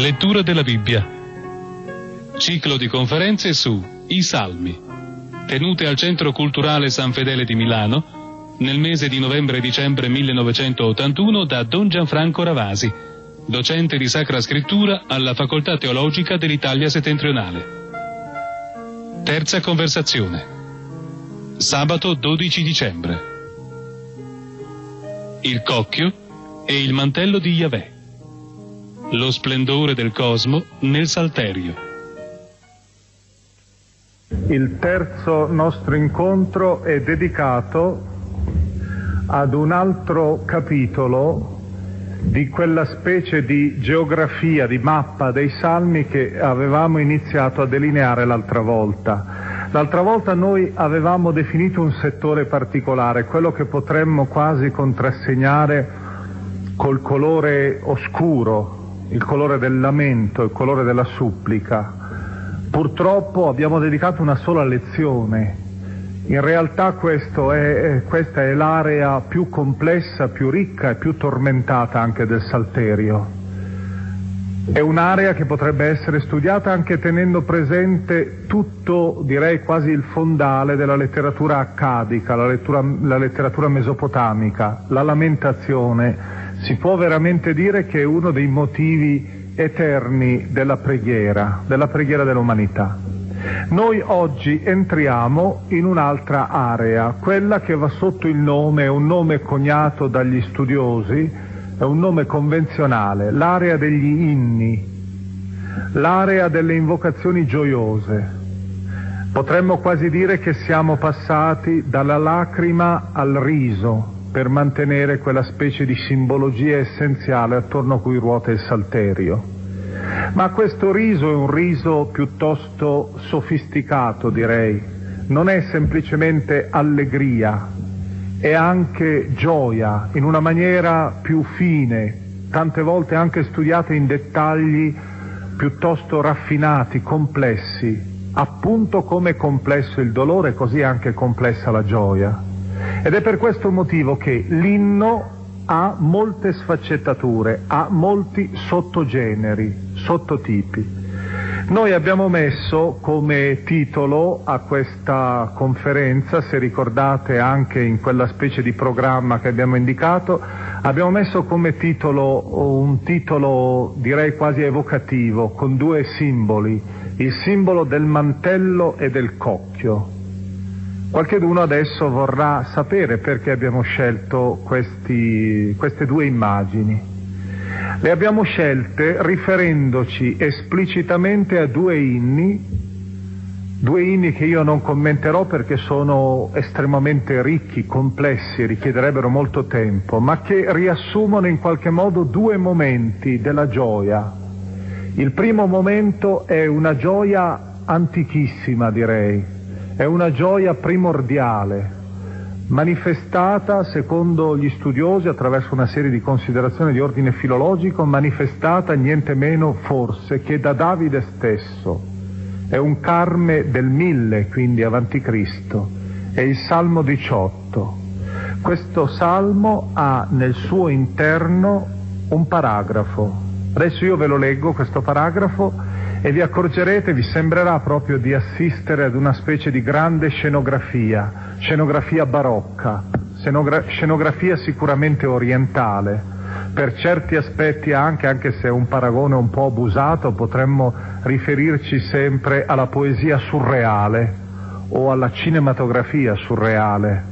Lettura della Bibbia. Ciclo di conferenze su I Salmi, tenute al Centro Culturale San Fedele di Milano nel mese di novembre-dicembre 1981 da Don Gianfranco Ravasi, docente di Sacra Scrittura alla Facoltà Teologica dell'Italia Settentrionale. Terza conversazione. Sabato 12 dicembre. Il cocchio e il mantello di Yahweh. Lo splendore del cosmo nel salterio. Il terzo nostro incontro è dedicato ad un altro capitolo di quella specie di geografia, di mappa dei salmi che avevamo iniziato a delineare l'altra volta. L'altra volta noi avevamo definito un settore particolare, quello che potremmo quasi contrassegnare col colore oscuro, il colore del lamento, il colore della supplica. Purtroppo abbiamo dedicato una sola lezione. In realtà è, questa è l'area più complessa, più ricca e più tormentata anche del Salterio. È un'area che potrebbe essere studiata anche tenendo presente tutto, direi quasi il fondale della letteratura accadica, la, lettura, la letteratura mesopotamica, la lamentazione, si può veramente dire che è uno dei motivi eterni della preghiera, della preghiera dell'umanità. Noi oggi entriamo in un'altra area, quella che va sotto il nome, è un nome coniato dagli studiosi, è un nome convenzionale, l'area degli inni, l'area delle invocazioni gioiose. Potremmo quasi dire che siamo passati dalla lacrima al riso, per mantenere quella specie di simbologia essenziale attorno a cui ruota il salterio. Ma questo riso è un riso piuttosto sofisticato, direi. Non è semplicemente allegria, è anche gioia, in una maniera più fine, tante volte anche studiata in dettagli piuttosto raffinati, complessi. Appunto come è complesso il dolore, così è anche complessa la gioia. Ed è per questo motivo che l'inno ha molte sfaccettature, ha molti sottogeneri, sottotipi. Noi abbiamo messo come titolo a questa conferenza, se ricordate anche in quella specie di programma che abbiamo indicato, abbiamo messo come titolo un titolo direi quasi evocativo, con due simboli, il simbolo del mantello e del cocchio. Qualcheduno adesso vorrà sapere perché abbiamo scelto questi, queste due immagini. Le abbiamo scelte riferendoci esplicitamente a due inni, due inni che io non commenterò perché sono estremamente ricchi, complessi, richiederebbero molto tempo, ma che riassumono in qualche modo due momenti della gioia. Il primo momento è una gioia antichissima, direi, è una gioia primordiale, manifestata, secondo gli studiosi, attraverso una serie di considerazioni di ordine filologico, manifestata niente meno forse che da Davide stesso. È un carme del mille, quindi avanti Cristo, è il Salmo 18. Questo salmo ha nel suo interno un paragrafo. Adesso io ve lo leggo, questo paragrafo, e vi accorgerete, vi sembrerà proprio di assistere ad una specie di grande scenografia, scenografia barocca, scenografia sicuramente orientale, per certi aspetti anche, anche se è un paragone un po' abusato, potremmo riferirci sempre alla poesia surreale o alla cinematografia surreale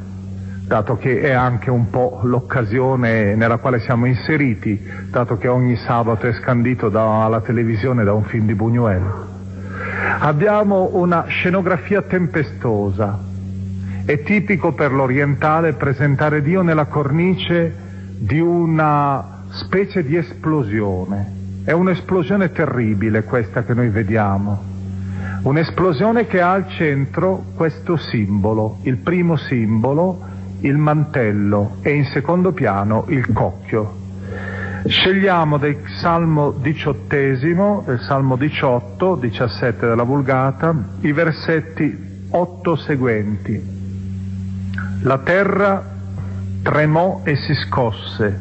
dato che è anche un po' l'occasione nella quale siamo inseriti, dato che ogni sabato è scandito dalla televisione da un film di Buñuel. Abbiamo una scenografia tempestosa. È tipico per l'orientale presentare Dio nella cornice di una specie di esplosione. È un'esplosione terribile questa che noi vediamo. Un'esplosione che ha al centro questo simbolo, il primo simbolo, il mantello e in secondo piano il cocchio. Scegliamo del Salmo diciottesimo, del Salmo 18, 17 della Vulgata, i versetti 8 seguenti. La terra tremò e si scosse,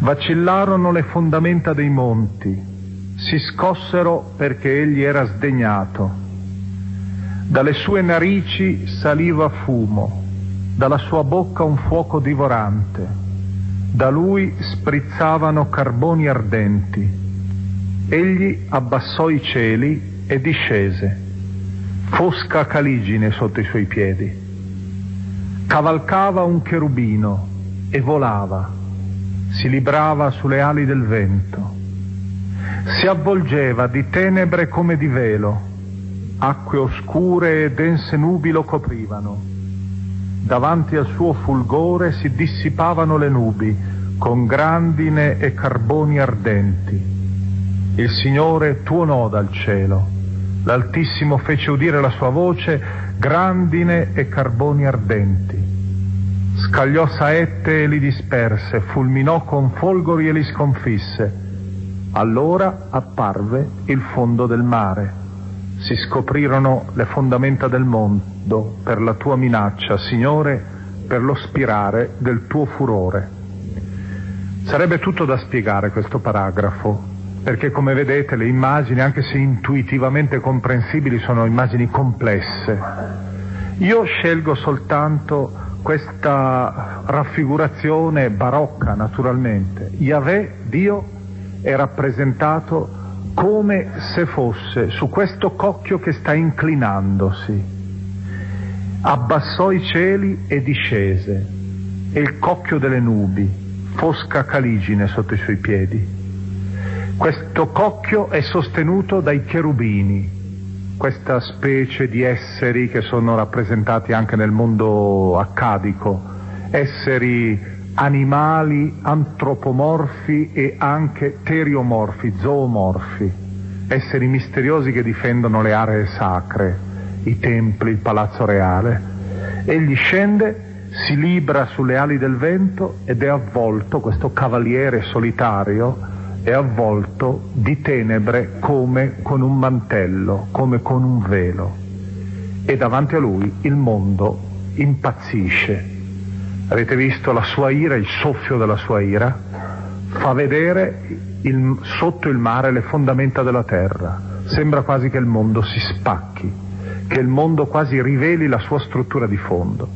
vacillarono le fondamenta dei monti, si scossero perché egli era sdegnato. Dalle sue narici saliva fumo, dalla sua bocca un fuoco divorante, da lui sprizzavano carboni ardenti. Egli abbassò i cieli e discese, fosca caligine sotto i suoi piedi. Cavalcava un cherubino e volava, si librava sulle ali del vento. Si avvolgeva di tenebre come di velo, acque oscure e dense nubi lo coprivano davanti al suo fulgore si dissipavano le nubi con grandine e carboni ardenti. Il Signore tuonò dal cielo, l'Altissimo fece udire la sua voce, grandine e carboni ardenti. Scagliò saette e li disperse, fulminò con folgori e li sconfisse. Allora apparve il fondo del mare si scoprirono le fondamenta del mondo per la tua minaccia, Signore, per lo spirare del tuo furore. Sarebbe tutto da spiegare questo paragrafo, perché come vedete le immagini, anche se intuitivamente comprensibili, sono immagini complesse. Io scelgo soltanto questa raffigurazione barocca, naturalmente. Yahweh, Dio, è rappresentato come se fosse su questo cocchio che sta inclinandosi. Abbassò i cieli e discese, e il cocchio delle nubi, fosca caligine sotto i suoi piedi. Questo cocchio è sostenuto dai cherubini, questa specie di esseri che sono rappresentati anche nel mondo accadico, esseri animali antropomorfi e anche teriomorfi, zoomorfi, esseri misteriosi che difendono le aree sacre, i templi, il palazzo reale. Egli scende, si libra sulle ali del vento ed è avvolto, questo cavaliere solitario, è avvolto di tenebre come con un mantello, come con un velo. E davanti a lui il mondo impazzisce Avete visto la sua ira, il soffio della sua ira? Fa vedere il, sotto il mare le fondamenta della terra. Sembra quasi che il mondo si spacchi, che il mondo quasi riveli la sua struttura di fondo.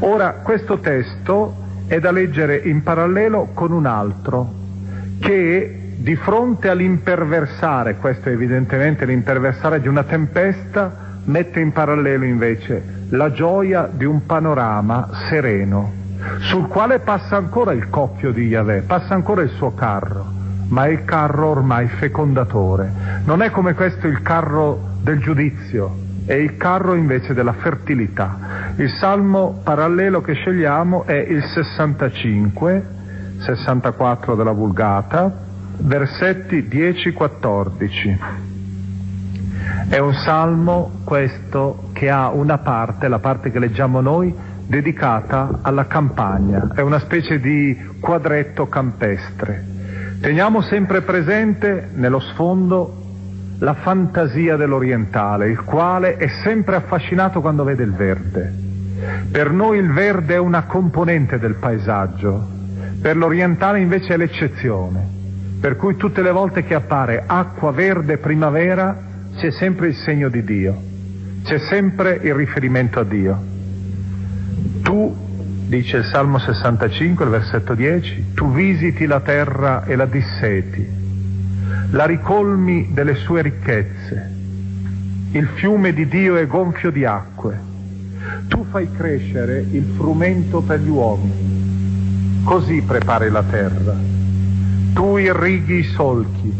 Ora, questo testo è da leggere in parallelo con un altro, che di fronte all'imperversare, questo è evidentemente l'imperversare di una tempesta, mette in parallelo invece la gioia di un panorama sereno, sul quale passa ancora il cocchio di Yahweh, passa ancora il suo carro, ma è il carro ormai fecondatore. Non è come questo il carro del giudizio, è il carro invece della fertilità. Il salmo parallelo che scegliamo è il 65, 64 della Vulgata, versetti 10-14. È un salmo questo che ha una parte, la parte che leggiamo noi, dedicata alla campagna, è una specie di quadretto campestre. Teniamo sempre presente nello sfondo la fantasia dell'orientale, il quale è sempre affascinato quando vede il verde. Per noi il verde è una componente del paesaggio, per l'orientale invece è l'eccezione, per cui tutte le volte che appare acqua verde primavera c'è sempre il segno di Dio, c'è sempre il riferimento a Dio. Tu, dice il Salmo 65, il versetto 10, tu visiti la terra e la disseti, la ricolmi delle sue ricchezze, il fiume di Dio è gonfio di acque, tu fai crescere il frumento per gli uomini. Così prepari la terra. Tu irrighi i solchi,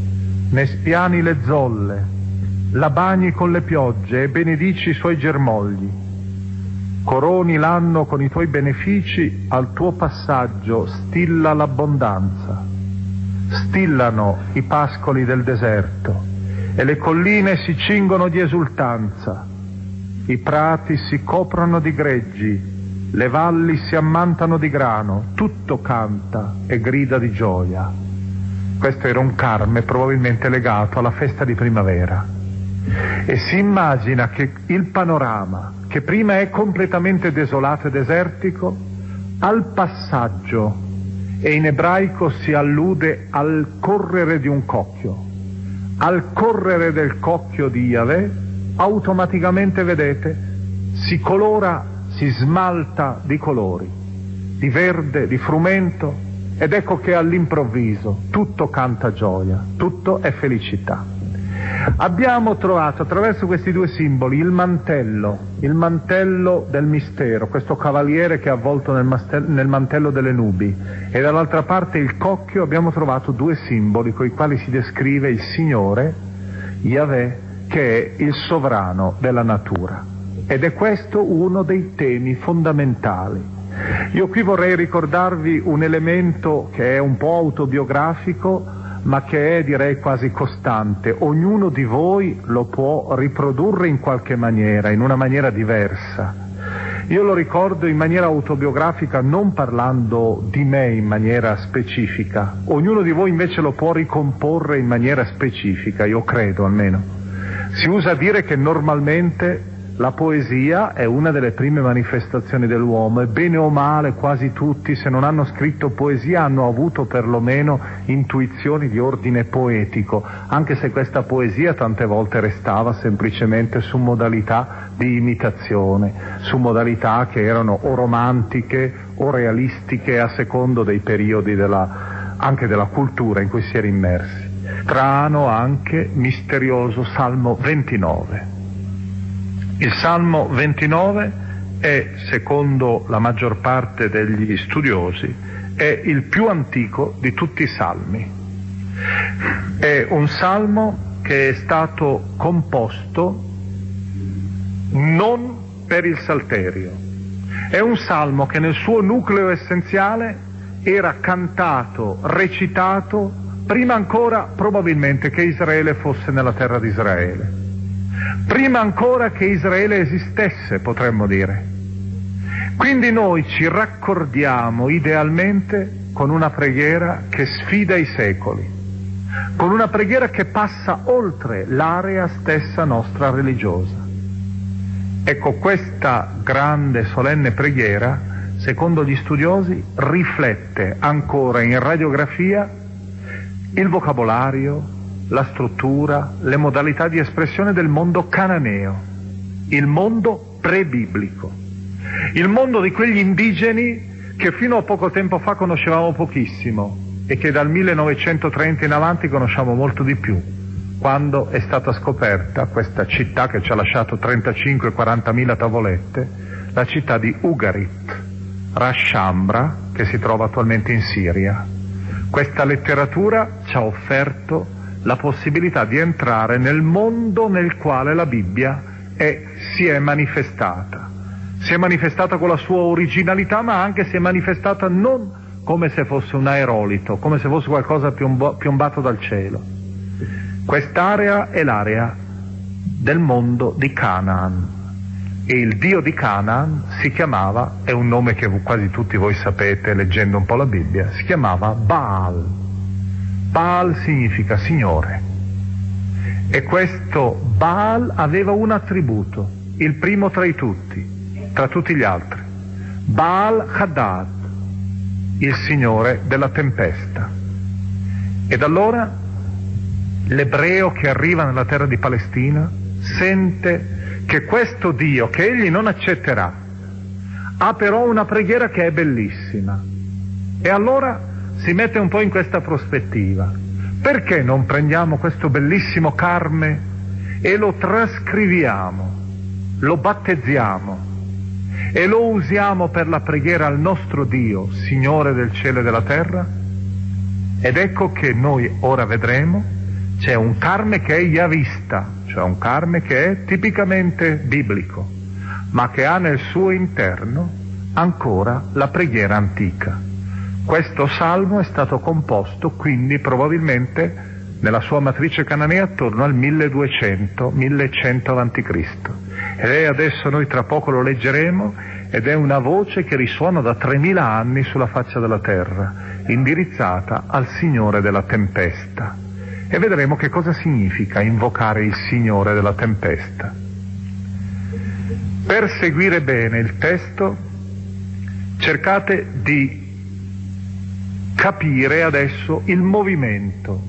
ne spiani le zolle, la bagni con le piogge e benedici i suoi germogli. Coroni l'anno con i tuoi benefici, al tuo passaggio stilla l'abbondanza. Stillano i pascoli del deserto e le colline si cingono di esultanza. I prati si coprono di greggi le valli si ammantano di grano, tutto canta e grida di gioia. Questo era un carme probabilmente legato alla festa di primavera. E si immagina che il panorama, che prima è completamente desolato e desertico, al passaggio, e in ebraico si allude al correre di un cocchio, al correre del cocchio di Yahweh, automaticamente vedete, si colora si smalta di colori, di verde, di frumento, ed ecco che all'improvviso tutto canta gioia, tutto è felicità. Abbiamo trovato attraverso questi due simboli il mantello, il mantello del mistero, questo cavaliere che è avvolto nel, mastel- nel mantello delle nubi, e dall'altra parte il cocchio abbiamo trovato due simboli con i quali si descrive il Signore, Yahweh, che è il sovrano della natura. Ed è questo uno dei temi fondamentali. Io qui vorrei ricordarvi un elemento che è un po' autobiografico, ma che è direi quasi costante. Ognuno di voi lo può riprodurre in qualche maniera, in una maniera diversa. Io lo ricordo in maniera autobiografica non parlando di me in maniera specifica. Ognuno di voi invece lo può ricomporre in maniera specifica, io credo almeno. Si usa dire che normalmente la poesia è una delle prime manifestazioni dell'uomo e bene o male quasi tutti, se non hanno scritto poesia, hanno avuto perlomeno intuizioni di ordine poetico, anche se questa poesia tante volte restava semplicemente su modalità di imitazione, su modalità che erano o romantiche o realistiche a secondo dei periodi della, anche della cultura in cui si era immersi. Strano anche, misterioso Salmo 29 il Salmo 29 è, secondo la maggior parte degli studiosi, è il più antico di tutti i salmi. È un salmo che è stato composto non per il salterio. È un salmo che nel suo nucleo essenziale era cantato, recitato, prima ancora probabilmente che Israele fosse nella terra di Israele prima ancora che Israele esistesse, potremmo dire. Quindi noi ci raccordiamo idealmente con una preghiera che sfida i secoli, con una preghiera che passa oltre l'area stessa nostra religiosa. Ecco, questa grande, solenne preghiera, secondo gli studiosi, riflette ancora in radiografia il vocabolario, la struttura, le modalità di espressione del mondo cananeo, il mondo pre-biblico, il mondo di quegli indigeni che fino a poco tempo fa conoscevamo pochissimo e che dal 1930 in avanti conosciamo molto di più, quando è stata scoperta questa città che ci ha lasciato 35-40 mila tavolette, la città di Ugarit, Rashambra, che si trova attualmente in Siria. Questa letteratura ci ha offerto la possibilità di entrare nel mondo nel quale la Bibbia è, si è manifestata. Si è manifestata con la sua originalità, ma anche si è manifestata non come se fosse un aerolito, come se fosse qualcosa piombato dal cielo. Quest'area è l'area del mondo di Canaan, e il dio di Canaan si chiamava, è un nome che quasi tutti voi sapete leggendo un po' la Bibbia, si chiamava Baal. Baal significa Signore. E questo Baal aveva un attributo, il primo tra tutti, tra tutti gli altri. Baal Hadad, il Signore della tempesta. Ed allora l'ebreo che arriva nella terra di Palestina sente che questo Dio, che egli non accetterà, ha però una preghiera che è bellissima. E allora si mette un po' in questa prospettiva. Perché non prendiamo questo bellissimo carme e lo trascriviamo, lo battezziamo e lo usiamo per la preghiera al nostro Dio, Signore del cielo e della terra? Ed ecco che noi ora vedremo, c'è un carme che è Yavista, cioè un carme che è tipicamente biblico, ma che ha nel suo interno ancora la preghiera antica. Questo salmo è stato composto quindi probabilmente nella sua matrice cananea attorno al 1200-1100 a.C. E adesso noi tra poco lo leggeremo ed è una voce che risuona da 3000 anni sulla faccia della terra, indirizzata al Signore della tempesta e vedremo che cosa significa invocare il Signore della tempesta. Per seguire bene il testo cercate di capire adesso il movimento.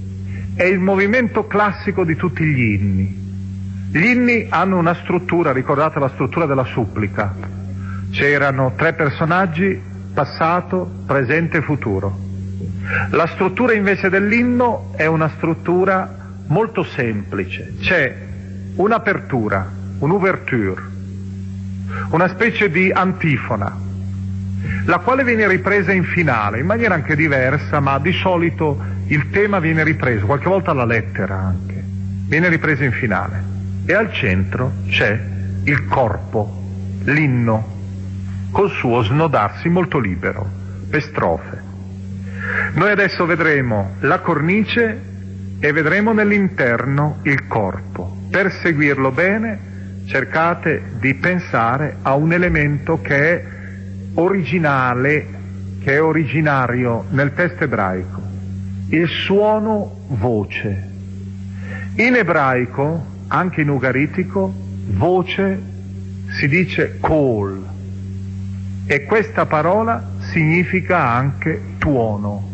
È il movimento classico di tutti gli inni. Gli inni hanno una struttura, ricordate la struttura della supplica. C'erano tre personaggi, passato, presente e futuro. La struttura invece dell'inno è una struttura molto semplice, c'è un'apertura, un'ouverture, una specie di antifona, la quale viene ripresa in finale, in maniera anche diversa, ma di solito il tema viene ripreso, qualche volta la lettera anche, viene ripresa in finale. E al centro c'è il corpo, l'inno, col suo snodarsi molto libero, per strofe. Noi adesso vedremo la cornice e vedremo nell'interno il corpo. Per seguirlo bene cercate di pensare a un elemento che è originale, che è originario nel testo ebraico, il suono voce. In ebraico, anche in ugaritico, voce si dice call e questa parola significa anche tuono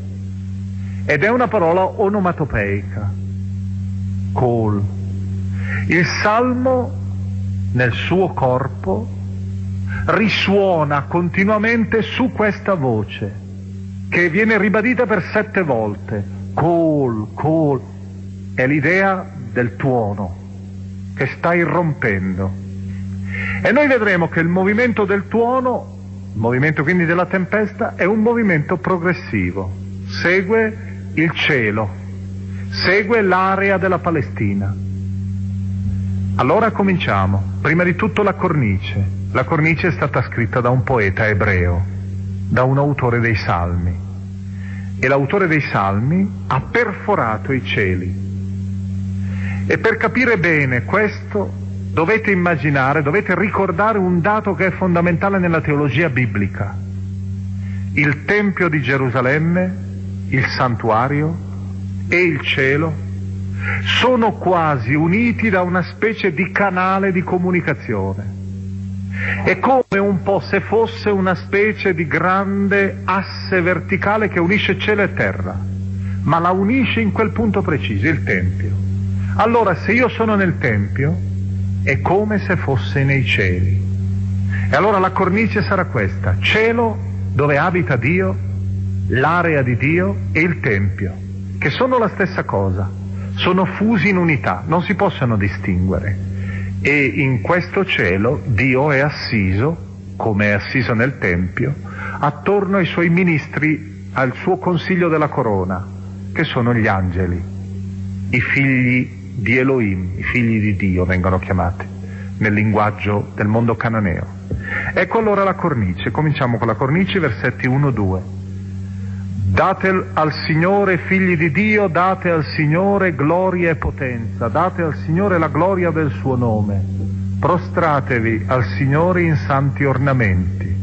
ed è una parola onomatopeica, call. Il salmo nel suo corpo risuona continuamente su questa voce che viene ribadita per sette volte, call, call, è l'idea del tuono che sta irrompendo. E noi vedremo che il movimento del tuono il movimento quindi della tempesta è un movimento progressivo, segue il cielo, segue l'area della Palestina. Allora cominciamo. Prima di tutto la cornice. La cornice è stata scritta da un poeta ebreo, da un autore dei salmi. E l'autore dei salmi ha perforato i cieli. E per capire bene questo dovete immaginare, dovete ricordare un dato che è fondamentale nella teologia biblica. Il Tempio di Gerusalemme, il santuario e il cielo sono quasi uniti da una specie di canale di comunicazione. È come un po' se fosse una specie di grande asse verticale che unisce cielo e terra, ma la unisce in quel punto preciso, il Tempio. Allora se io sono nel Tempio, è come se fosse nei cieli. E allora la cornice sarà questa, cielo dove abita Dio, l'area di Dio e il Tempio, che sono la stessa cosa, sono fusi in unità, non si possono distinguere. E in questo cielo Dio è assiso, come è assiso nel Tempio, attorno ai suoi ministri, al suo consiglio della corona, che sono gli angeli, i figli di Elohim, i figli di Dio vengono chiamati nel linguaggio del mondo cananeo. Ecco allora la cornice, cominciamo con la cornice, versetti 1-2. Date al Signore, figli di Dio, date al Signore gloria e potenza, date al Signore la gloria del suo nome, prostratevi al Signore in santi ornamenti.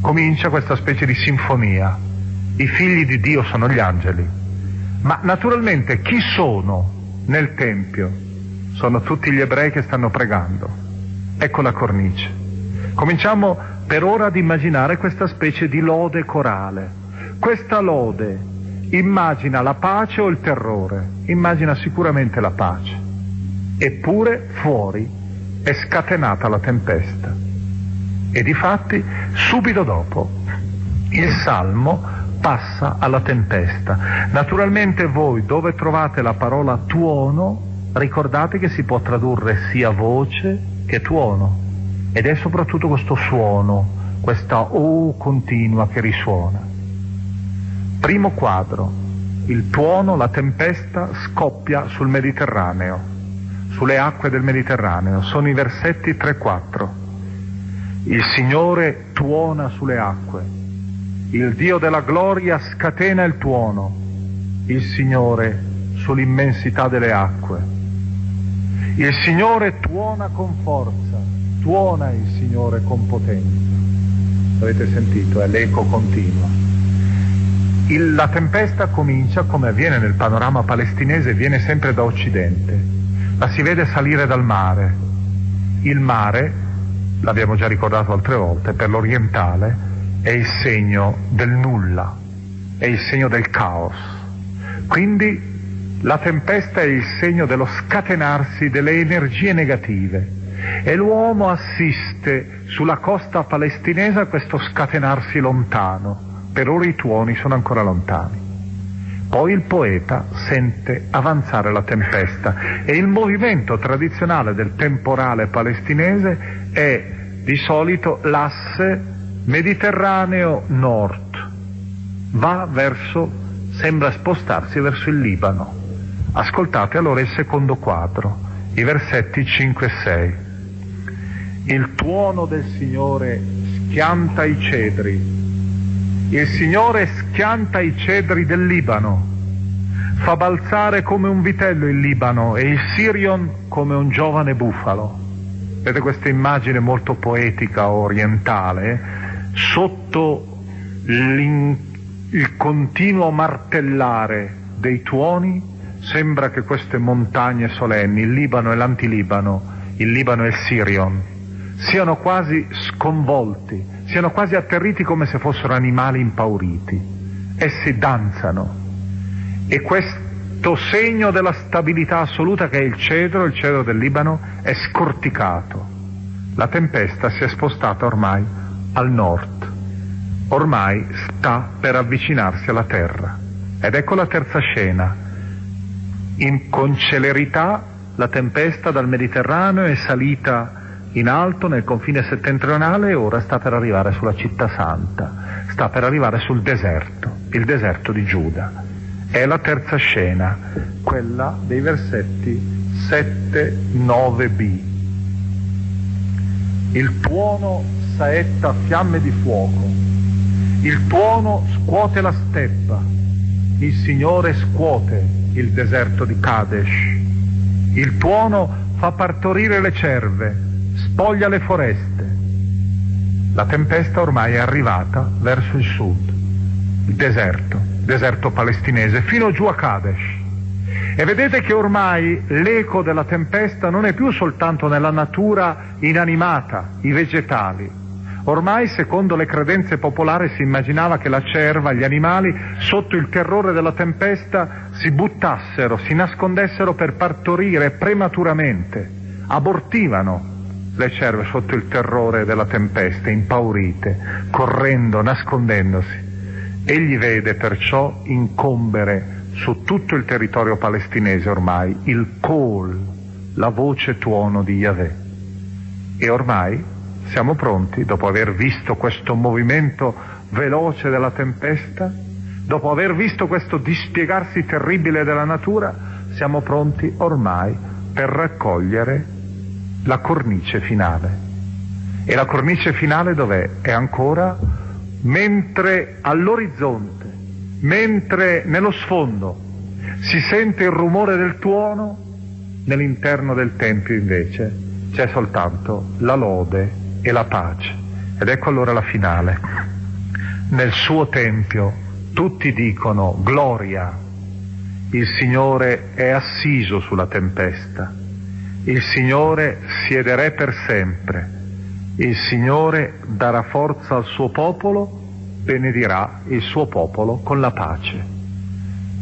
Comincia questa specie di sinfonia. I figli di Dio sono gli angeli. Ma naturalmente chi sono nel Tempio? Sono tutti gli ebrei che stanno pregando. Ecco la cornice. Cominciamo per ora ad immaginare questa specie di lode corale. Questa lode immagina la pace o il terrore? Immagina sicuramente la pace. Eppure fuori è scatenata la tempesta. E difatti subito dopo il salmo passa alla tempesta. Naturalmente voi dove trovate la parola tuono, ricordate che si può tradurre sia voce che tuono. Ed è soprattutto questo suono, questa O continua che risuona. Primo quadro, il tuono, la tempesta scoppia sul Mediterraneo, sulle acque del Mediterraneo. Sono i versetti 3-4. Il Signore tuona sulle acque, il Dio della gloria scatena il tuono, il Signore sull'immensità delle acque. Il Signore tuona con forza, tuona il Signore con potenza. Avete sentito, è l'eco continua. Il, la tempesta comincia, come avviene nel panorama palestinese, viene sempre da occidente. La si vede salire dal mare. Il mare, l'abbiamo già ricordato altre volte, per l'orientale è il segno del nulla, è il segno del caos. Quindi la tempesta è il segno dello scatenarsi delle energie negative e l'uomo assiste sulla costa palestinese a questo scatenarsi lontano. Per ora i tuoni sono ancora lontani. Poi il poeta sente avanzare la tempesta e il movimento tradizionale del temporale palestinese è di solito l'asse Mediterraneo nord. Va verso, sembra spostarsi verso il Libano. Ascoltate allora il secondo quadro, i versetti 5 e 6. Il tuono del Signore schianta i cedri, il Signore schianta i cedri del Libano, fa balzare come un vitello il Libano e il Sirion come un giovane bufalo. Vedete questa immagine molto poetica orientale, sotto il continuo martellare dei tuoni sembra che queste montagne solenni, il Libano e l'antilibano, il Libano e il Sirion, siano quasi sconvolti, siano quasi atterriti come se fossero animali impauriti. Essi danzano e questo segno della stabilità assoluta che è il cedro, il cedro del Libano, è scorticato. La tempesta si è spostata ormai al nord, ormai sta per avvicinarsi alla terra. Ed ecco la terza scena. In, con celerità la tempesta dal Mediterraneo è salita in alto nel confine settentrionale e ora sta per arrivare sulla città santa, sta per arrivare sul deserto, il deserto di Giuda. È la terza scena, quella dei versetti 7, 9b. Il tuono saetta fiamme di fuoco, il tuono scuote la steppa, il Signore scuote il deserto di Kadesh, il tuono fa partorire le cerve, spoglia le foreste. La tempesta ormai è arrivata verso il sud, il deserto, deserto palestinese, fino giù a Kadesh. E vedete che ormai l'eco della tempesta non è più soltanto nella natura inanimata, i vegetali. Ormai, secondo le credenze popolari, si immaginava che la cerva, gli animali, sotto il terrore della tempesta, si buttassero, si nascondessero per partorire prematuramente, abortivano le cerve sotto il terrore della tempesta, impaurite, correndo, nascondendosi. Egli vede perciò incombere su tutto il territorio palestinese ormai il call, la voce tuono di Yahweh. E ormai siamo pronti, dopo aver visto questo movimento veloce della tempesta, dopo aver visto questo dispiegarsi terribile della natura, siamo pronti ormai per raccogliere la cornice finale. E la cornice finale dov'è? È ancora mentre all'orizzonte, mentre nello sfondo si sente il rumore del tuono, nell'interno del Tempio invece c'è soltanto la lode e la pace. Ed ecco allora la finale. Nel suo tempio tutti dicono gloria, il Signore è assiso sulla tempesta, il Signore siederà per sempre, il Signore darà forza al suo popolo, benedirà il suo popolo con la pace.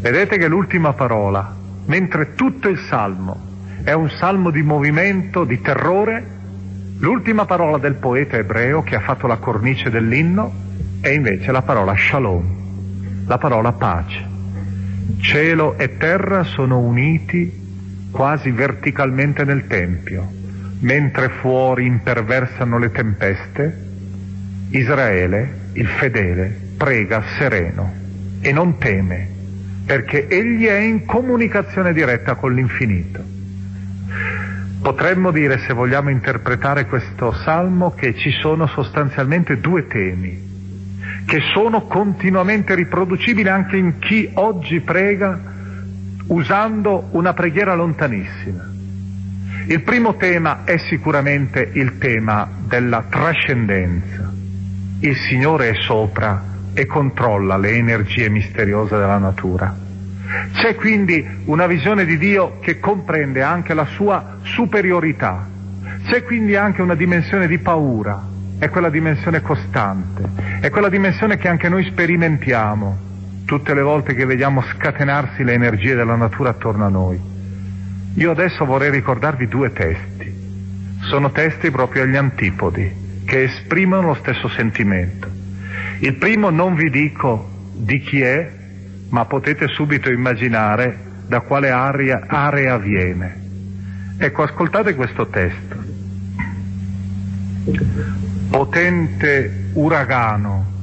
Vedete che l'ultima parola, mentre tutto il salmo è un salmo di movimento, di terrore, l'ultima parola del poeta ebreo che ha fatto la cornice dell'inno è invece la parola shalom, la parola pace. Cielo e terra sono uniti quasi verticalmente nel Tempio, mentre fuori imperversano le tempeste, Israele, il fedele, prega sereno e non teme, perché egli è in comunicazione diretta con l'infinito. Potremmo dire, se vogliamo interpretare questo salmo, che ci sono sostanzialmente due temi che sono continuamente riproducibili anche in chi oggi prega usando una preghiera lontanissima. Il primo tema è sicuramente il tema della trascendenza. Il Signore è sopra e controlla le energie misteriose della natura. C'è quindi una visione di Dio che comprende anche la sua superiorità. C'è quindi anche una dimensione di paura, è quella dimensione costante, è quella dimensione che anche noi sperimentiamo tutte le volte che vediamo scatenarsi le energie della natura attorno a noi. Io adesso vorrei ricordarvi due testi. Sono testi proprio agli antipodi, che esprimono lo stesso sentimento. Il primo non vi dico di chi è, ma potete subito immaginare da quale area, area viene. Ecco, ascoltate questo testo potente uragano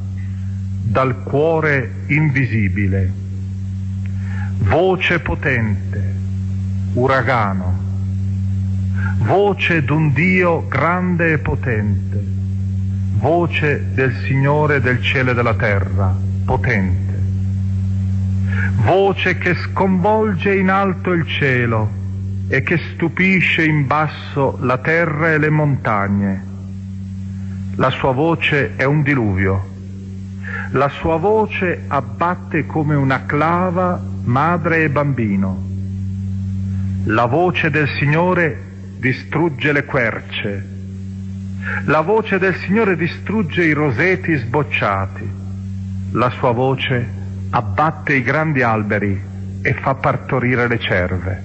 dal cuore invisibile, voce potente, uragano, voce d'un Dio grande e potente, voce del Signore del cielo e della terra, potente, voce che sconvolge in alto il cielo e che stupisce in basso la terra e le montagne. La sua voce è un diluvio. La sua voce abbatte come una clava madre e bambino. La voce del Signore distrugge le querce. La voce del Signore distrugge i roseti sbocciati. La sua voce abbatte i grandi alberi e fa partorire le cerve.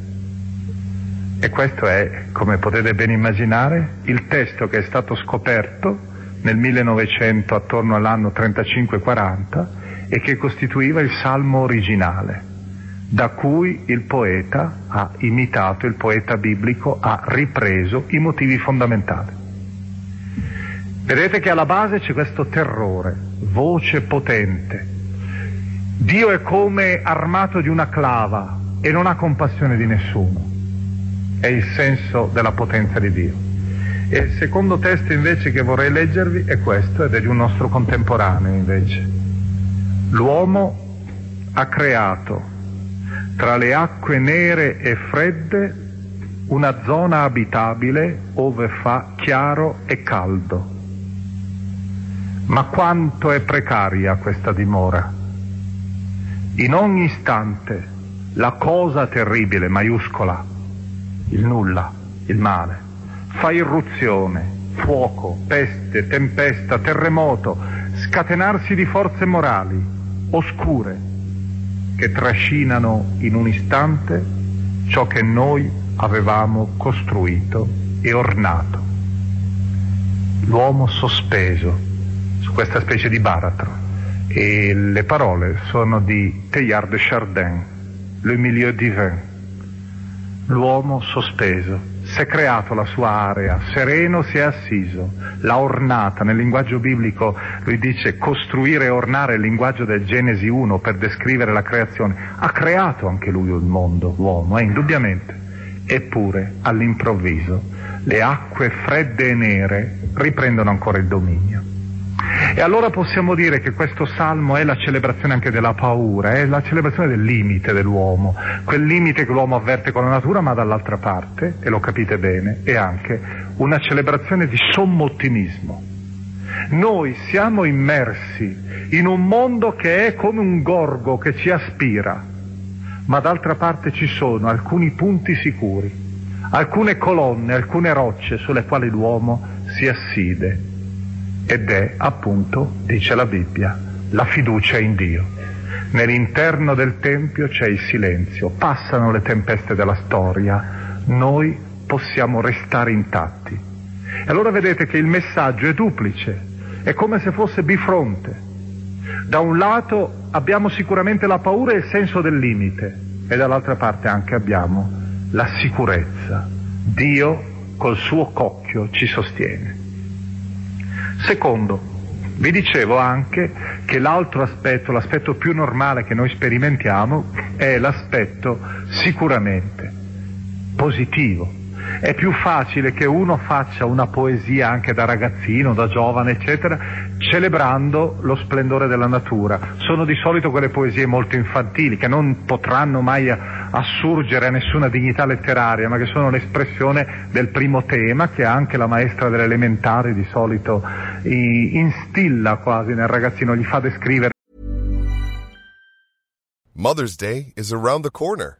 E questo è, come potete ben immaginare, il testo che è stato scoperto nel 1900 attorno all'anno 35-40 e che costituiva il salmo originale, da cui il poeta ha imitato, il poeta biblico ha ripreso i motivi fondamentali. Vedete che alla base c'è questo terrore, voce potente. Dio è come armato di una clava e non ha compassione di nessuno. È il senso della potenza di Dio. E il secondo testo invece che vorrei leggervi è questo, ed è di un nostro contemporaneo invece. L'uomo ha creato tra le acque nere e fredde una zona abitabile ove fa chiaro e caldo. Ma quanto è precaria questa dimora? In ogni istante la cosa terribile, maiuscola, il nulla, il male, fa irruzione, fuoco, peste, tempesta, terremoto, scatenarsi di forze morali, oscure, che trascinano in un istante ciò che noi avevamo costruito e ornato. L'uomo sospeso su questa specie di baratro e le parole sono di Teilhard de Chardin, Le milieu divin, l'uomo sospeso si è creato la sua area, sereno si è assiso, l'ha ornata, nel linguaggio biblico lui dice costruire e ornare il linguaggio del Genesi 1 per descrivere la creazione, ha creato anche lui il mondo, l'uomo, eh, indubbiamente, eppure all'improvviso le acque fredde e nere riprendono ancora il dominio. E allora possiamo dire che questo salmo è la celebrazione anche della paura, è la celebrazione del limite dell'uomo, quel limite che l'uomo avverte con la natura, ma dall'altra parte, e lo capite bene, è anche una celebrazione di sommo ottimismo. Noi siamo immersi in un mondo che è come un gorgo che ci aspira, ma d'altra parte ci sono alcuni punti sicuri, alcune colonne, alcune rocce sulle quali l'uomo si asside ed è appunto, dice la Bibbia, la fiducia in Dio. Nell'interno del Tempio c'è il silenzio, passano le tempeste della storia, noi possiamo restare intatti. E allora vedete che il messaggio è duplice, è come se fosse bifronte. Da un lato abbiamo sicuramente la paura e il senso del limite e dall'altra parte anche abbiamo la sicurezza. Dio col suo cocchio ci sostiene. Secondo, vi dicevo anche che l'altro aspetto, l'aspetto più normale che noi sperimentiamo, è l'aspetto sicuramente positivo. È più facile che uno faccia una poesia anche da ragazzino, da giovane, eccetera, celebrando lo splendore della natura. Sono di solito quelle poesie molto infantili, che non potranno mai assurgere a nessuna dignità letteraria, ma che sono l'espressione del primo tema che anche la maestra dell'elementare di solito instilla quasi nel ragazzino, gli fa descrivere. Mother's Day is around the corner.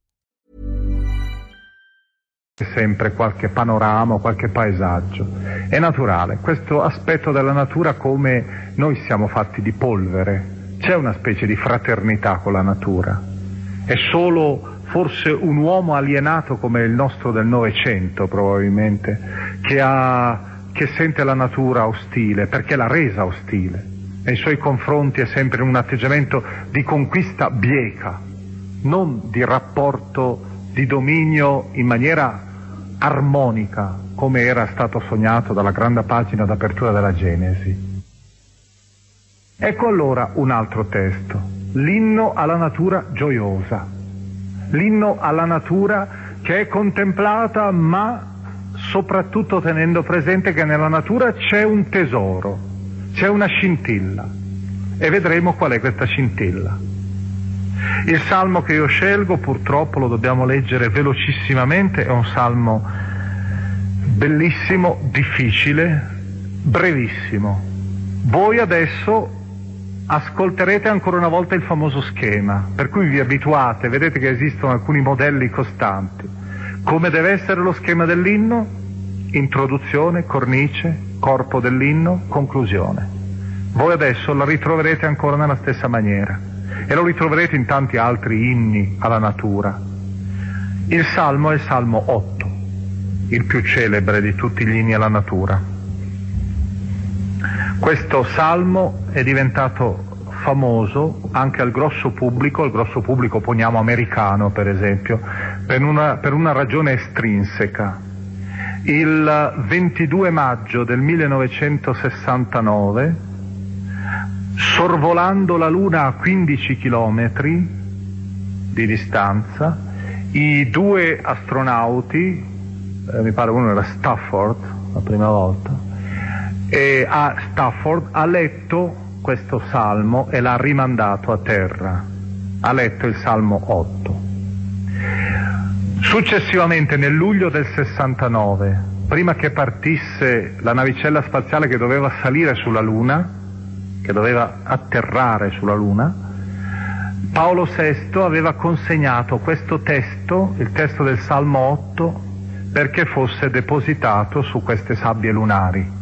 Sempre qualche panorama, qualche paesaggio. È naturale, questo aspetto della natura come noi siamo fatti di polvere. C'è una specie di fraternità con la natura. È solo forse un uomo alienato come il nostro del Novecento probabilmente, che, ha, che sente la natura ostile perché l'ha resa ostile. Nei suoi confronti è sempre un atteggiamento di conquista bieca, non di rapporto di dominio in maniera armonica, come era stato sognato dalla grande pagina d'apertura della Genesi. Ecco allora un altro testo, l'inno alla natura gioiosa l'inno alla natura che è contemplata ma soprattutto tenendo presente che nella natura c'è un tesoro, c'è una scintilla e vedremo qual è questa scintilla. Il salmo che io scelgo purtroppo lo dobbiamo leggere velocissimamente, è un salmo bellissimo, difficile, brevissimo. Voi adesso ascolterete ancora una volta il famoso schema, per cui vi abituate, vedete che esistono alcuni modelli costanti. Come deve essere lo schema dell'inno? Introduzione, cornice, corpo dell'inno, conclusione. Voi adesso la ritroverete ancora nella stessa maniera e lo ritroverete in tanti altri inni alla natura. Il salmo è il salmo 8, il più celebre di tutti gli inni alla natura. Questo salmo è diventato famoso anche al grosso pubblico, al grosso pubblico poniamo americano per esempio, per una, per una ragione estrinseca. Il 22 maggio del 1969, sorvolando la Luna a 15 chilometri di distanza, i due astronauti, eh, mi pare uno era Stafford la prima volta, e a Stafford ha letto questo salmo e l'ha rimandato a terra. Ha letto il salmo 8. Successivamente nel luglio del 69, prima che partisse la navicella spaziale che doveva salire sulla Luna, che doveva atterrare sulla Luna, Paolo VI aveva consegnato questo testo, il testo del Salmo 8, perché fosse depositato su queste sabbie lunari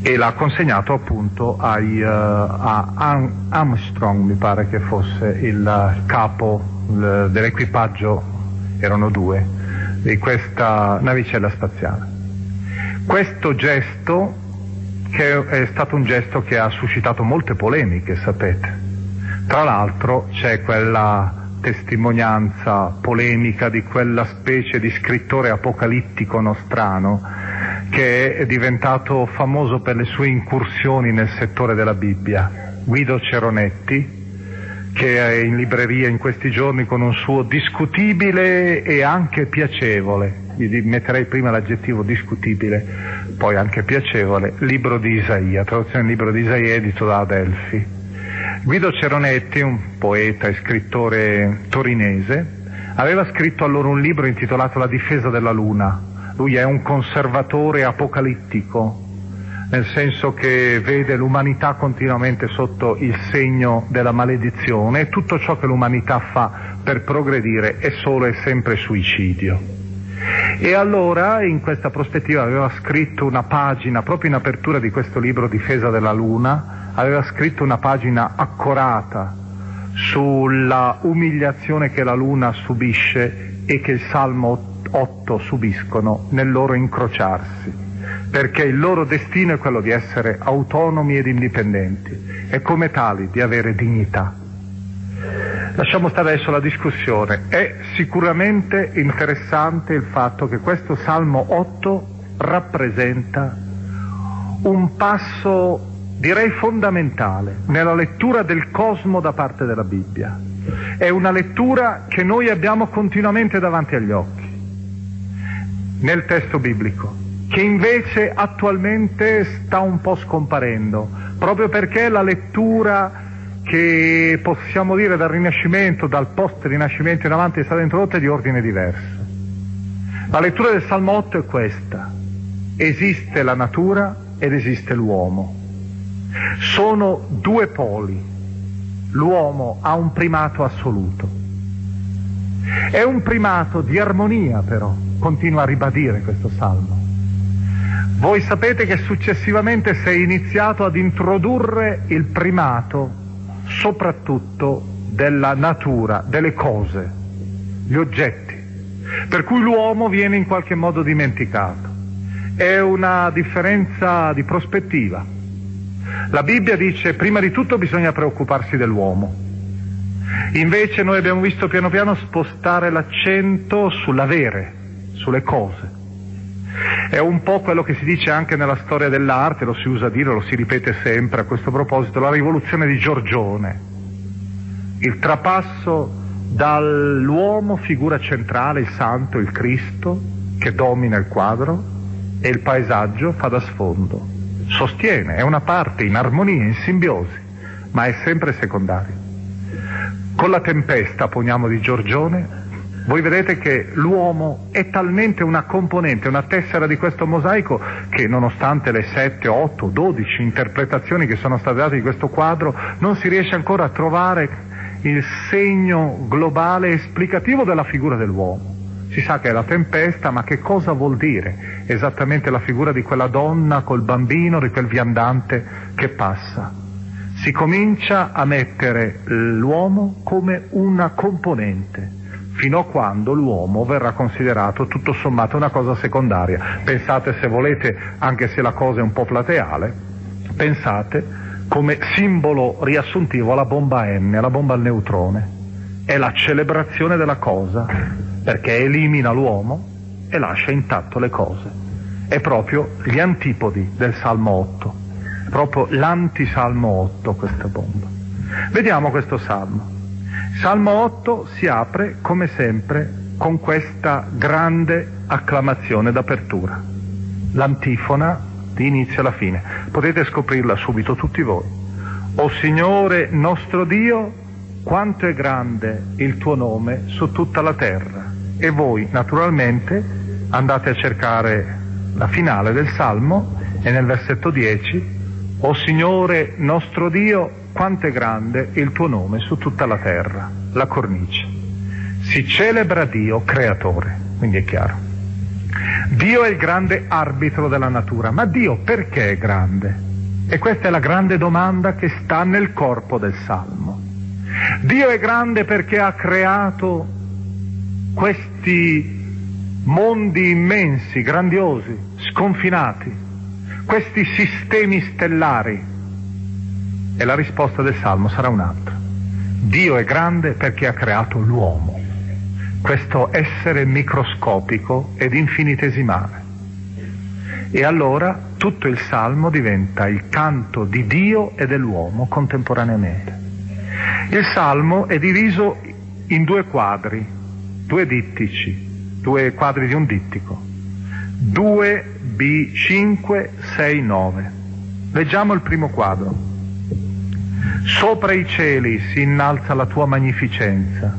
e l'ha consegnato appunto ai, uh, a Armstrong, mi pare che fosse il capo dell'equipaggio, erano due, di questa navicella spaziale. Questo gesto, che è stato un gesto che ha suscitato molte polemiche, sapete. Tra l'altro c'è quella testimonianza polemica di quella specie di scrittore apocalittico nostrano che è diventato famoso per le sue incursioni nel settore della Bibbia, Guido Ceronetti, che è in libreria in questi giorni con un suo discutibile e anche piacevole, metterei prima l'aggettivo discutibile, poi anche piacevole, libro di Isaia, traduzione del libro di Isaia edito da Adelphi. Guido Ceronetti, un poeta e scrittore torinese, aveva scritto allora un libro intitolato La difesa della luna, lui è un conservatore apocalittico, nel senso che vede l'umanità continuamente sotto il segno della maledizione e tutto ciò che l'umanità fa per progredire è solo e sempre suicidio. E allora in questa prospettiva aveva scritto una pagina, proprio in apertura di questo libro Difesa della Luna, aveva scritto una pagina accorata sulla umiliazione che la Luna subisce e che il Salmo otto subiscono nel loro incrociarsi, perché il loro destino è quello di essere autonomi ed indipendenti e come tali di avere dignità. Lasciamo stare adesso la discussione. È sicuramente interessante il fatto che questo Salmo 8 rappresenta un passo, direi fondamentale, nella lettura del cosmo da parte della Bibbia. È una lettura che noi abbiamo continuamente davanti agli occhi nel testo biblico, che invece attualmente sta un po' scomparendo, proprio perché la lettura che possiamo dire dal Rinascimento, dal post-Rinascimento in avanti è stata introdotta di ordine diverso. La lettura del Salmo 8 è questa. Esiste la natura ed esiste l'uomo. Sono due poli. L'uomo ha un primato assoluto. È un primato di armonia però, continua a ribadire questo salmo. Voi sapete che successivamente si è iniziato ad introdurre il primato soprattutto della natura, delle cose, gli oggetti, per cui l'uomo viene in qualche modo dimenticato. È una differenza di prospettiva. La Bibbia dice prima di tutto bisogna preoccuparsi dell'uomo. Invece noi abbiamo visto piano piano spostare l'accento sull'avere, sulle cose. È un po' quello che si dice anche nella storia dell'arte, lo si usa dire, lo si ripete sempre a questo proposito, la rivoluzione di Giorgione. Il trapasso dall'uomo, figura centrale, il santo, il Cristo, che domina il quadro, e il paesaggio fa da sfondo. Sostiene, è una parte in armonia, in simbiosi, ma è sempre secondario. Con la tempesta, poniamo di Giorgione, voi vedete che l'uomo è talmente una componente, una tessera di questo mosaico che nonostante le 7, 8, 12 interpretazioni che sono state date di questo quadro non si riesce ancora a trovare il segno globale esplicativo della figura dell'uomo. Si sa che è la tempesta, ma che cosa vuol dire esattamente la figura di quella donna col bambino, di quel viandante che passa? Si comincia a mettere l'uomo come una componente fino a quando l'uomo verrà considerato tutto sommato una cosa secondaria. Pensate se volete, anche se la cosa è un po' plateale, pensate come simbolo riassuntivo alla bomba N, alla bomba al neutrone. È la celebrazione della cosa, perché elimina l'uomo e lascia intatto le cose. È proprio gli antipodi del Salmo 8, proprio l'antisalmo 8 questa bomba. Vediamo questo salmo. Salmo 8 si apre, come sempre, con questa grande acclamazione d'apertura. L'antifona di inizio alla fine. Potete scoprirla subito tutti voi. O Signore nostro Dio, quanto è grande il tuo nome su tutta la terra. E voi, naturalmente, andate a cercare la finale del Salmo e nel versetto 10 O Signore nostro Dio, quanto è grande il tuo nome su tutta la terra, la cornice. Si celebra Dio creatore, quindi è chiaro. Dio è il grande arbitro della natura, ma Dio perché è grande? E questa è la grande domanda che sta nel corpo del Salmo. Dio è grande perché ha creato questi mondi immensi, grandiosi, sconfinati, questi sistemi stellari. E la risposta del Salmo sarà un'altra. Dio è grande perché ha creato l'uomo, questo essere microscopico ed infinitesimale. E allora tutto il Salmo diventa il canto di Dio e dell'uomo contemporaneamente. Il Salmo è diviso in due quadri, due dittici, due quadri di un dittico. 2, B, 5, 6, 9. Leggiamo il primo quadro. Sopra i cieli si innalza la tua magnificenza.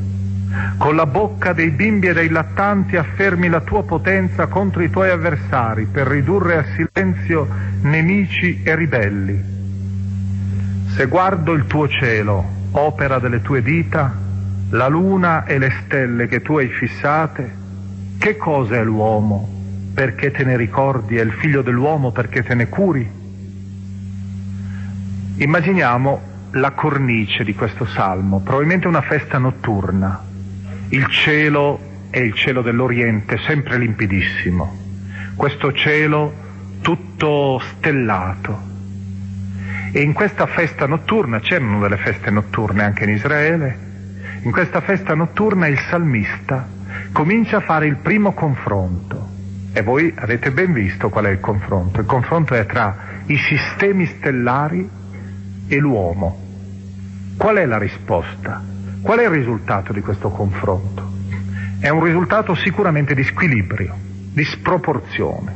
Con la bocca dei bimbi e dei lattanti affermi la tua potenza contro i tuoi avversari per ridurre a silenzio nemici e ribelli. Se guardo il tuo cielo, opera delle tue dita, la luna e le stelle che tu hai fissate, che cosa è l'uomo perché te ne ricordi e il figlio dell'uomo perché te ne curi? Immaginiamo la cornice di questo salmo, probabilmente una festa notturna. Il cielo è il cielo dell'Oriente, sempre limpidissimo. Questo cielo tutto stellato, e in questa festa notturna, c'erano delle feste notturne anche in Israele, in questa festa notturna il salmista comincia a fare il primo confronto. E voi avete ben visto qual è il confronto. Il confronto è tra i sistemi stellari e l'uomo. Qual è la risposta? Qual è il risultato di questo confronto? È un risultato sicuramente di squilibrio, di sproporzione.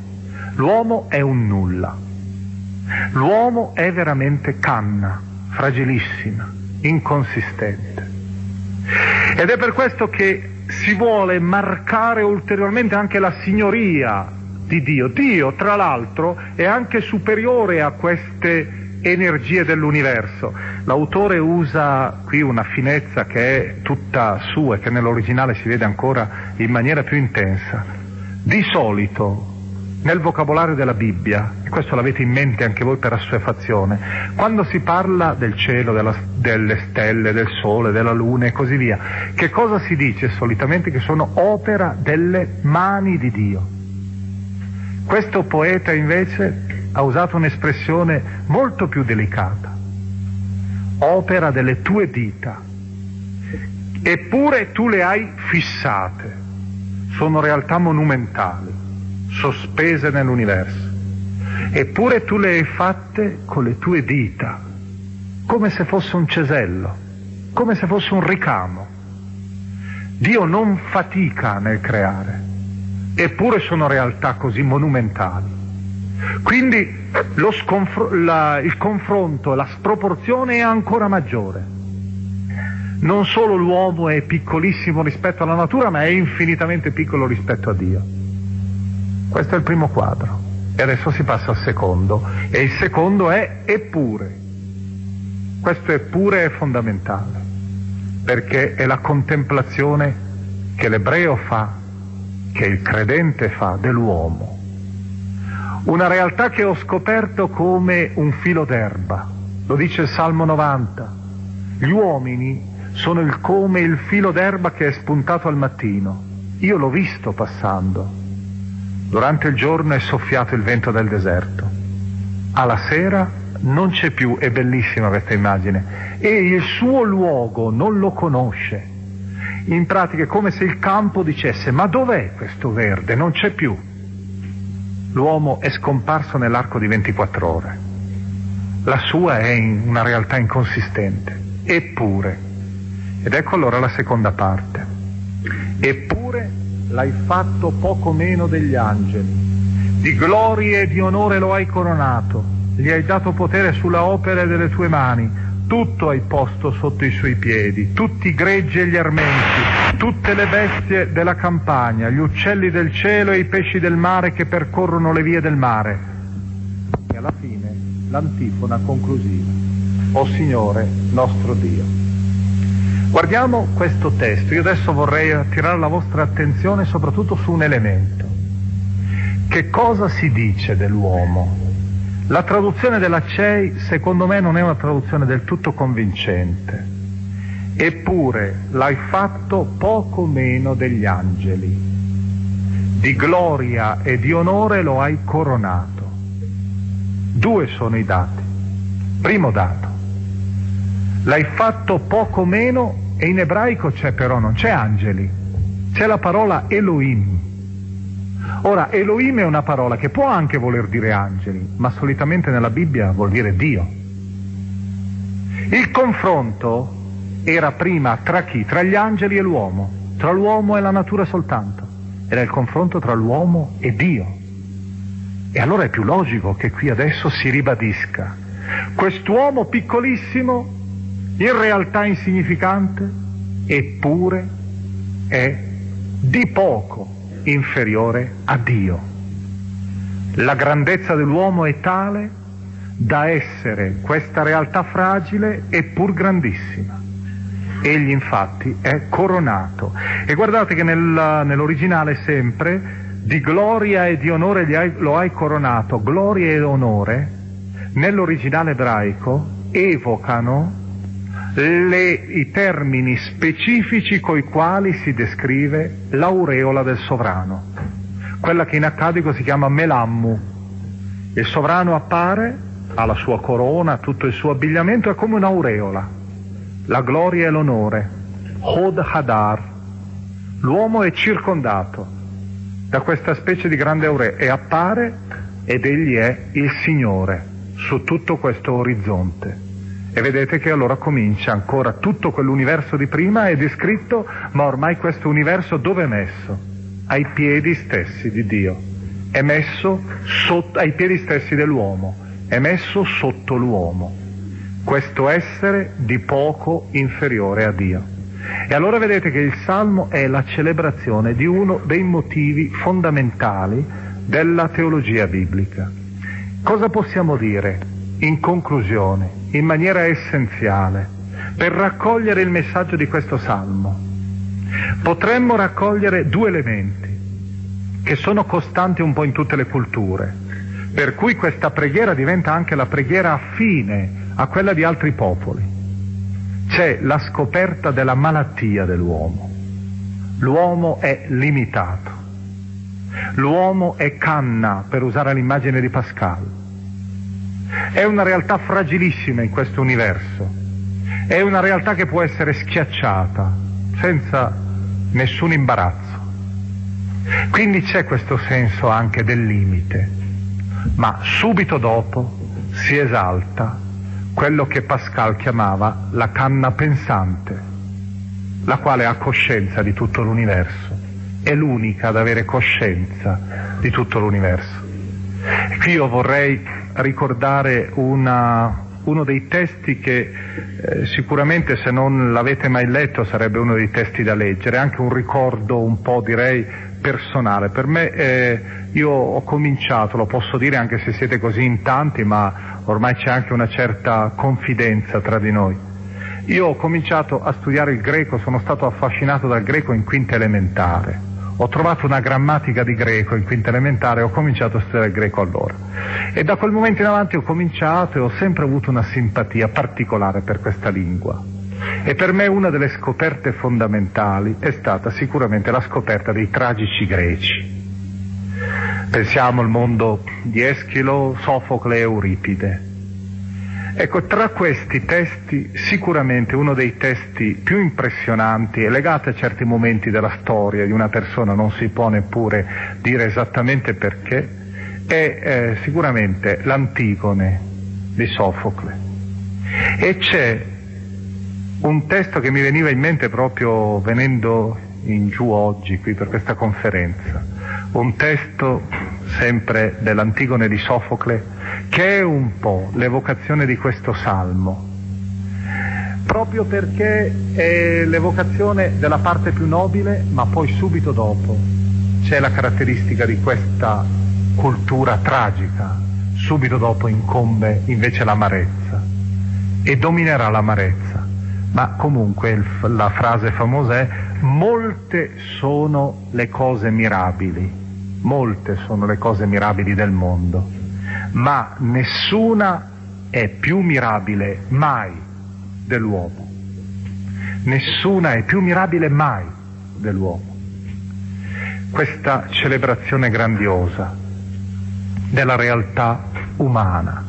L'uomo è un nulla, L'uomo è veramente canna, fragilissima, inconsistente. Ed è per questo che si vuole marcare ulteriormente anche la signoria di Dio. Dio, tra l'altro, è anche superiore a queste energie dell'universo. L'autore usa qui una finezza che è tutta sua e che nell'originale si vede ancora in maniera più intensa. Di solito nel vocabolario della Bibbia, e questo l'avete in mente anche voi per assuefazione, quando si parla del cielo, della, delle stelle, del sole, della luna e così via, che cosa si dice solitamente? Che sono opera delle mani di Dio. Questo poeta invece ha usato un'espressione molto più delicata, opera delle tue dita, eppure tu le hai fissate, sono realtà monumentali sospese nell'universo. Eppure tu le hai fatte con le tue dita, come se fosse un cesello, come se fosse un ricamo. Dio non fatica nel creare, eppure sono realtà così monumentali. Quindi la, il confronto, la sproporzione è ancora maggiore. Non solo l'uomo è piccolissimo rispetto alla natura, ma è infinitamente piccolo rispetto a Dio. Questo è il primo quadro. E adesso si passa al secondo. E il secondo è eppure. Questo eppure è fondamentale, perché è la contemplazione che l'ebreo fa, che il credente fa dell'uomo. Una realtà che ho scoperto come un filo d'erba. Lo dice il Salmo 90. Gli uomini sono il come il filo d'erba che è spuntato al mattino. Io l'ho visto passando Durante il giorno è soffiato il vento del deserto. Alla sera non c'è più, è bellissima questa immagine, e il suo luogo non lo conosce. In pratica è come se il campo dicesse ma dov'è questo verde? Non c'è più. L'uomo è scomparso nell'arco di 24 ore. La sua è una realtà inconsistente. Eppure, ed ecco allora la seconda parte, eppure l'hai fatto poco meno degli angeli. Di gloria e di onore lo hai coronato, gli hai dato potere sulla opera delle tue mani, tutto hai posto sotto i suoi piedi, tutti i greggi e gli armenti, tutte le bestie della campagna, gli uccelli del cielo e i pesci del mare che percorrono le vie del mare. E alla fine l'antifona conclusiva. O Signore nostro Dio. Guardiamo questo testo, io adesso vorrei attirare la vostra attenzione soprattutto su un elemento. Che cosa si dice dell'uomo? La traduzione della CEI secondo me non è una traduzione del tutto convincente, eppure l'hai fatto poco meno degli angeli. Di gloria e di onore lo hai coronato. Due sono i dati. Primo dato, l'hai fatto poco meno e in ebraico c'è però, non c'è angeli, c'è la parola Elohim Ora, Elohim è una parola che può anche voler dire angeli, ma solitamente nella Bibbia vuol dire Dio. Il confronto era prima tra chi? Tra gli angeli e l'uomo, tra l'uomo e la natura soltanto. Era il confronto tra l'uomo e Dio. E allora è più logico che qui adesso si ribadisca. Quest'uomo piccolissimo, in realtà insignificante, eppure è di poco inferiore a Dio. La grandezza dell'uomo è tale da essere questa realtà fragile eppur grandissima. Egli infatti è coronato. E guardate che nel, nell'originale sempre di gloria e di onore hai, lo hai coronato. Gloria e onore nell'originale ebraico evocano le, i termini specifici coi quali si descrive l'aureola del sovrano, quella che in accadico si chiama melammu. Il sovrano appare, ha la sua corona, tutto il suo abbigliamento, è come un'aureola, la gloria e l'onore, Hod Hadar. L'uomo è circondato da questa specie di grande aureola e appare ed egli è il Signore su tutto questo orizzonte. E vedete che allora comincia ancora tutto quell'universo di prima è descritto, ma ormai questo universo dove è messo? Ai piedi stessi di Dio. È messo sotto, ai piedi stessi dell'uomo. È messo sotto l'uomo. Questo essere di poco inferiore a Dio. E allora vedete che il Salmo è la celebrazione di uno dei motivi fondamentali della teologia biblica. Cosa possiamo dire in conclusione, in maniera essenziale, per raccogliere il messaggio di questo salmo, potremmo raccogliere due elementi che sono costanti un po' in tutte le culture, per cui questa preghiera diventa anche la preghiera affine a quella di altri popoli. C'è la scoperta della malattia dell'uomo. L'uomo è limitato. L'uomo è canna, per usare l'immagine di Pascal è una realtà fragilissima in questo universo, è una realtà che può essere schiacciata senza nessun imbarazzo. Quindi c'è questo senso anche del limite, ma subito dopo si esalta quello che Pascal chiamava la canna pensante, la quale ha coscienza di tutto l'universo, è l'unica ad avere coscienza di tutto l'universo. E qui io vorrei ricordare una, uno dei testi che eh, sicuramente se non l'avete mai letto sarebbe uno dei testi da leggere, anche un ricordo un po' direi personale. Per me eh, io ho cominciato, lo posso dire anche se siete così in tanti, ma ormai c'è anche una certa confidenza tra di noi. Io ho cominciato a studiare il greco, sono stato affascinato dal greco in quinta elementare ho trovato una grammatica di greco in quinta elementare e ho cominciato a studiare il greco allora. E da quel momento in avanti ho cominciato e ho sempre avuto una simpatia particolare per questa lingua. E per me una delle scoperte fondamentali è stata sicuramente la scoperta dei tragici greci. Pensiamo al mondo di Eschilo, Sofocle e Euripide Ecco, tra questi testi sicuramente uno dei testi più impressionanti e legato a certi momenti della storia di una persona, non si può neppure dire esattamente perché, è eh, sicuramente l'Antigone di Sofocle. E c'è un testo che mi veniva in mente proprio venendo in giù oggi qui per questa conferenza, un testo sempre dell'Antigone di Sofocle che è un po' l'evocazione di questo salmo, proprio perché è l'evocazione della parte più nobile, ma poi subito dopo c'è la caratteristica di questa cultura tragica, subito dopo incombe invece l'amarezza e dominerà l'amarezza. Ma comunque la frase famosa è molte sono le cose mirabili, molte sono le cose mirabili del mondo, ma nessuna è più mirabile mai dell'uomo. Nessuna è più mirabile mai dell'uomo. Questa celebrazione grandiosa della realtà umana.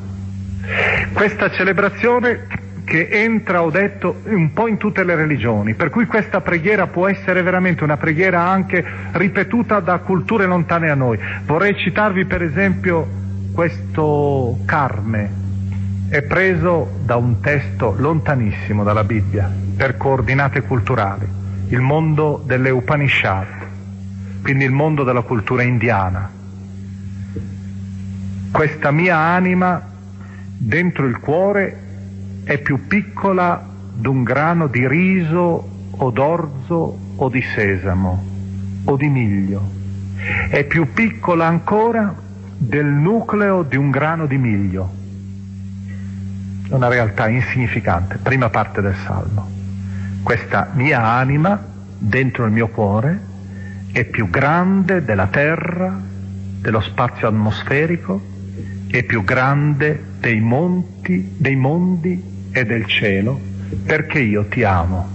Questa celebrazione che entra, ho detto, un po' in tutte le religioni, per cui questa preghiera può essere veramente una preghiera anche ripetuta da culture lontane a noi. Vorrei citarvi per esempio questo Carme, è preso da un testo lontanissimo dalla Bibbia, per coordinate culturali, il mondo delle Upanishad, quindi il mondo della cultura indiana. Questa mia anima dentro il cuore è più piccola d'un grano di riso o d'orzo o di sesamo o di miglio. È più piccola ancora del nucleo di un grano di miglio. Una realtà insignificante, prima parte del Salmo. Questa mia anima dentro il mio cuore è più grande della terra, dello spazio atmosferico, è più grande dei monti, dei mondi e del cielo, perché io ti amo.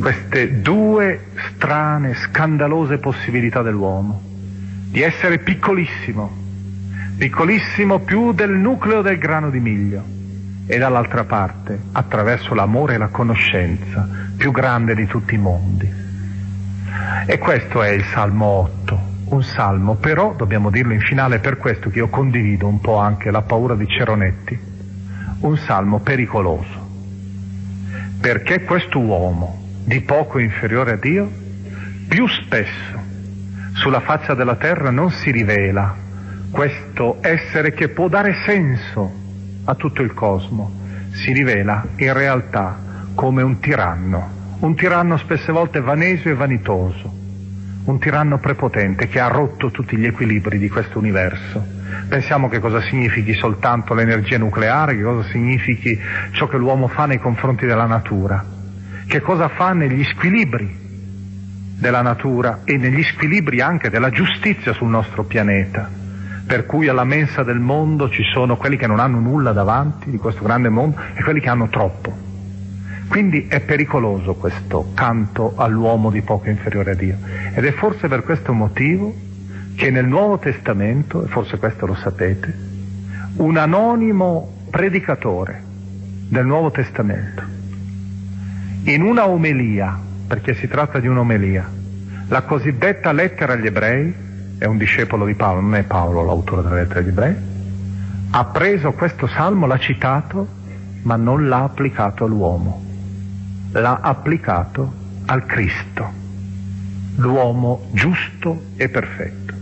Queste due strane, scandalose possibilità dell'uomo, di essere piccolissimo, piccolissimo più del nucleo del grano di miglio, e dall'altra parte, attraverso l'amore e la conoscenza, più grande di tutti i mondi. E questo è il Salmo 8, un salmo, però dobbiamo dirlo in finale per questo che io condivido un po' anche la paura di Ceronetti un salmo pericoloso, perché questo uomo di poco inferiore a Dio più spesso sulla faccia della terra non si rivela questo essere che può dare senso a tutto il cosmo, si rivela in realtà come un tiranno, un tiranno spesse volte vanesio e vanitoso, un tiranno prepotente che ha rotto tutti gli equilibri di questo universo. Pensiamo che cosa significhi soltanto l'energia nucleare, che cosa significhi ciò che l'uomo fa nei confronti della natura, che cosa fa negli squilibri della natura e negli squilibri anche della giustizia sul nostro pianeta, per cui alla mensa del mondo ci sono quelli che non hanno nulla davanti di questo grande mondo e quelli che hanno troppo. Quindi è pericoloso questo canto all'uomo di poco inferiore a Dio. Ed è forse per questo motivo che nel Nuovo Testamento, e forse questo lo sapete, un anonimo predicatore del Nuovo Testamento, in una omelia, perché si tratta di un'omelia, la cosiddetta lettera agli ebrei, è un discepolo di Paolo, non è Paolo l'autore della lettera agli ebrei, ha preso questo salmo, l'ha citato, ma non l'ha applicato all'uomo, l'ha applicato al Cristo, l'uomo giusto e perfetto.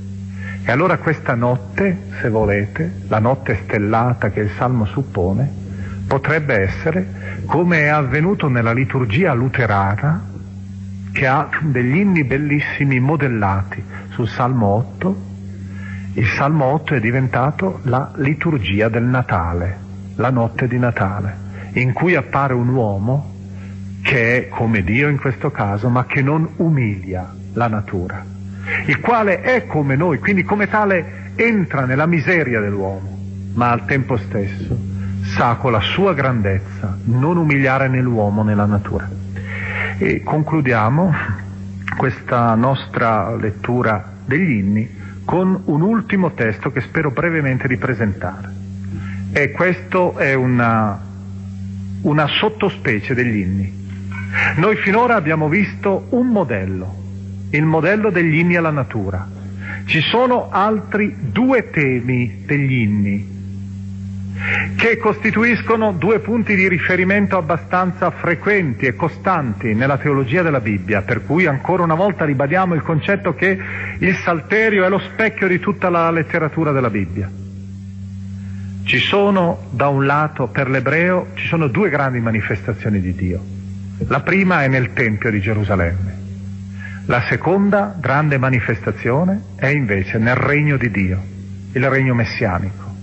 E allora questa notte, se volete, la notte stellata che il Salmo suppone, potrebbe essere come è avvenuto nella liturgia luterana, che ha degli inni bellissimi modellati sul Salmo 8. Il Salmo 8 è diventato la liturgia del Natale, la notte di Natale, in cui appare un uomo che è come Dio in questo caso, ma che non umilia la natura il quale è come noi, quindi come tale entra nella miseria dell'uomo, ma al tempo stesso sa con la sua grandezza non umiliare nell'uomo nella natura. E concludiamo questa nostra lettura degli inni con un ultimo testo che spero brevemente di presentare. E questo è una, una sottospecie degli inni. Noi finora abbiamo visto un modello, il modello degli inni alla natura. Ci sono altri due temi degli inni che costituiscono due punti di riferimento abbastanza frequenti e costanti nella teologia della Bibbia, per cui ancora una volta ribadiamo il concetto che il salterio è lo specchio di tutta la letteratura della Bibbia. Ci sono da un lato per l'ebreo ci sono due grandi manifestazioni di Dio. La prima è nel Tempio di Gerusalemme la seconda grande manifestazione è invece nel regno di Dio, il regno messianico.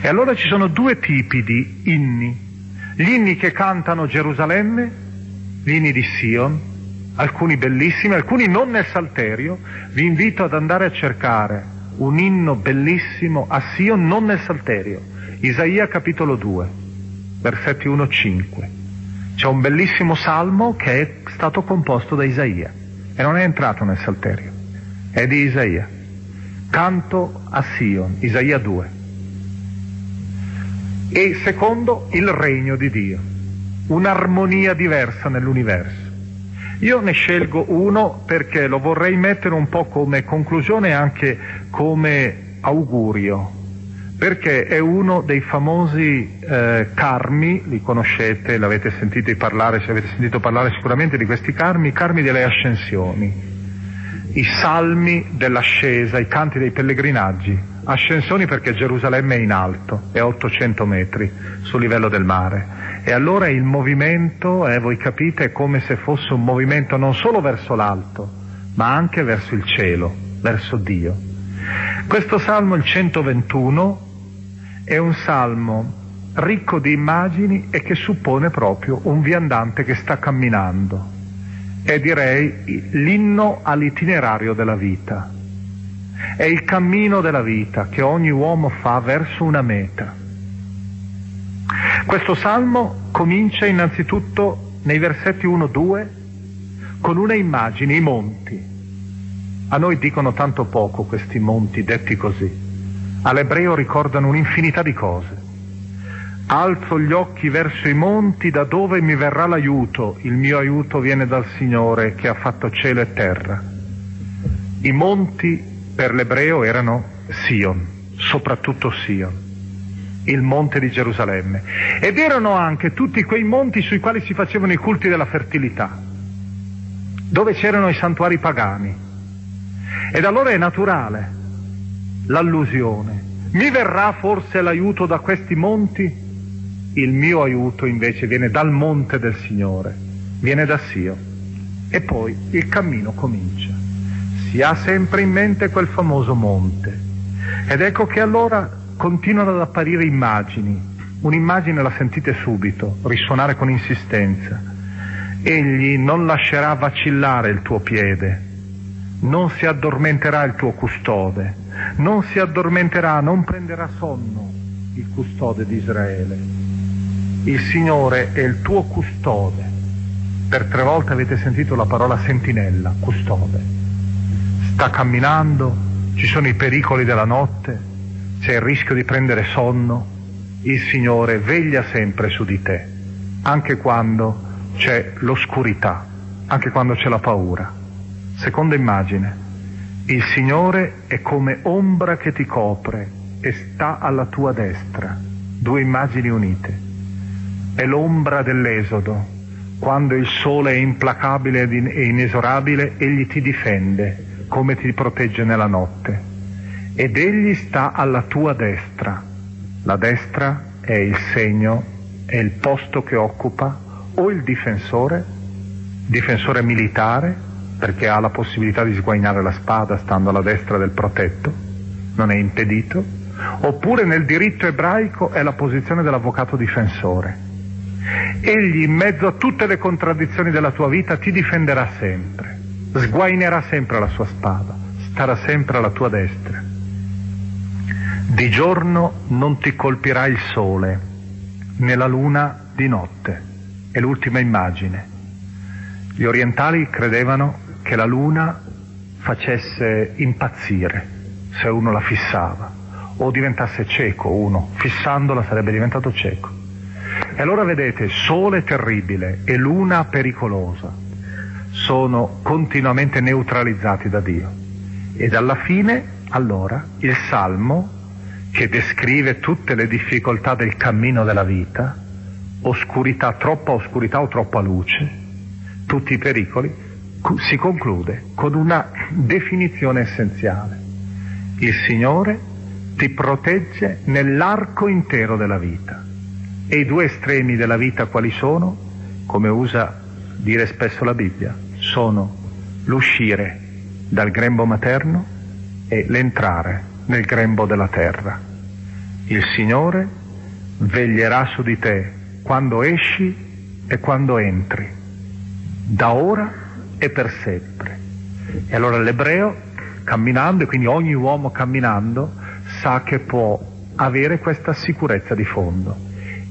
E allora ci sono due tipi di inni. Gli inni che cantano Gerusalemme, gli inni di Sion, alcuni bellissimi, alcuni non nel Salterio. Vi invito ad andare a cercare un inno bellissimo a Sion, non nel Salterio. Isaia capitolo 2, versetti 1-5. C'è un bellissimo salmo che è stato composto da Isaia e non è entrato nel Salterio, è di Isaia. Canto a Sion, Isaia 2. E secondo, il regno di Dio, un'armonia diversa nell'universo. Io ne scelgo uno perché lo vorrei mettere un po' come conclusione e anche come augurio, perché è uno dei famosi eh, karmi, li conoscete, l'avete sentito parlare, se avete sentito parlare sicuramente di questi karmi, i karmi delle ascensioni i salmi dell'ascesa, i canti dei pellegrinaggi, ascensioni perché Gerusalemme è in alto, è a 800 metri sul livello del mare. E allora il movimento, eh, voi capite, è come se fosse un movimento non solo verso l'alto, ma anche verso il cielo, verso Dio. Questo salmo, il 121, è un salmo ricco di immagini e che suppone proprio un viandante che sta camminando è direi l'inno all'itinerario della vita. È il cammino della vita che ogni uomo fa verso una meta. Questo salmo comincia innanzitutto nei versetti 1-2 con una immagine, i monti. A noi dicono tanto poco questi monti detti così. All'ebreo ricordano un'infinità di cose. Alzo gli occhi verso i monti da dove mi verrà l'aiuto. Il mio aiuto viene dal Signore che ha fatto cielo e terra. I monti per l'ebreo erano Sion, soprattutto Sion, il monte di Gerusalemme. Ed erano anche tutti quei monti sui quali si facevano i culti della fertilità, dove c'erano i santuari pagani. Ed allora è naturale l'allusione. Mi verrà forse l'aiuto da questi monti? il mio aiuto invece viene dal monte del Signore, viene da Sio. E poi il cammino comincia. Si ha sempre in mente quel famoso monte. Ed ecco che allora continuano ad apparire immagini. Un'immagine la sentite subito, risuonare con insistenza. Egli non lascerà vacillare il tuo piede, non si addormenterà il tuo custode, non si addormenterà, non prenderà sonno il custode di Israele il Signore è il tuo custode. Per tre volte avete sentito la parola sentinella, custode. Sta camminando, ci sono i pericoli della notte, c'è il rischio di prendere sonno. Il Signore veglia sempre su di te, anche quando c'è l'oscurità, anche quando c'è la paura. Seconda immagine, il Signore è come ombra che ti copre e sta alla tua destra. Due immagini unite è l'ombra dell'esodo. Quando il sole è implacabile e inesorabile, egli ti difende, come ti protegge nella notte. Ed egli sta alla tua destra. La destra è il segno, è il posto che occupa o il difensore, difensore militare, perché ha la possibilità di sguainare la spada stando alla destra del protetto, non è impedito, oppure nel diritto ebraico è la posizione dell'avvocato difensore Egli in mezzo a tutte le contraddizioni della tua vita ti difenderà sempre, sguainerà sempre la sua spada, starà sempre alla tua destra. Di giorno non ti colpirà il sole, né la luna di notte. È l'ultima immagine. Gli orientali credevano che la luna facesse impazzire se uno la fissava o diventasse cieco uno, fissandola sarebbe diventato cieco. E allora vedete, sole terribile e luna pericolosa sono continuamente neutralizzati da Dio. Ed alla fine, allora, il Salmo, che descrive tutte le difficoltà del cammino della vita, oscurità, troppa oscurità o troppa luce, tutti i pericoli, si conclude con una definizione essenziale. Il Signore ti protegge nell'arco intero della vita. E i due estremi della vita quali sono? Come usa dire spesso la Bibbia, sono l'uscire dal grembo materno e l'entrare nel grembo della terra. Il Signore veglierà su di te quando esci e quando entri, da ora e per sempre. E allora l'ebreo, camminando, e quindi ogni uomo camminando, sa che può avere questa sicurezza di fondo.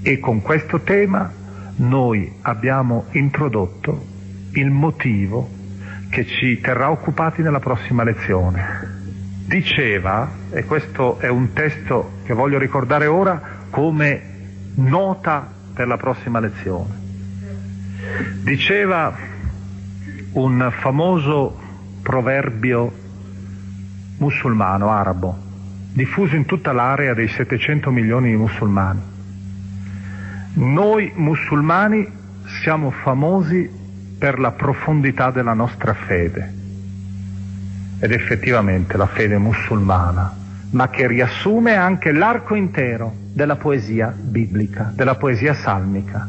E con questo tema noi abbiamo introdotto il motivo che ci terrà occupati nella prossima lezione. Diceva, e questo è un testo che voglio ricordare ora come nota per la prossima lezione, diceva un famoso proverbio musulmano, arabo, diffuso in tutta l'area dei 700 milioni di musulmani. Noi musulmani siamo famosi per la profondità della nostra fede. Ed effettivamente la fede musulmana, ma che riassume anche l'arco intero della poesia biblica, della poesia salmica.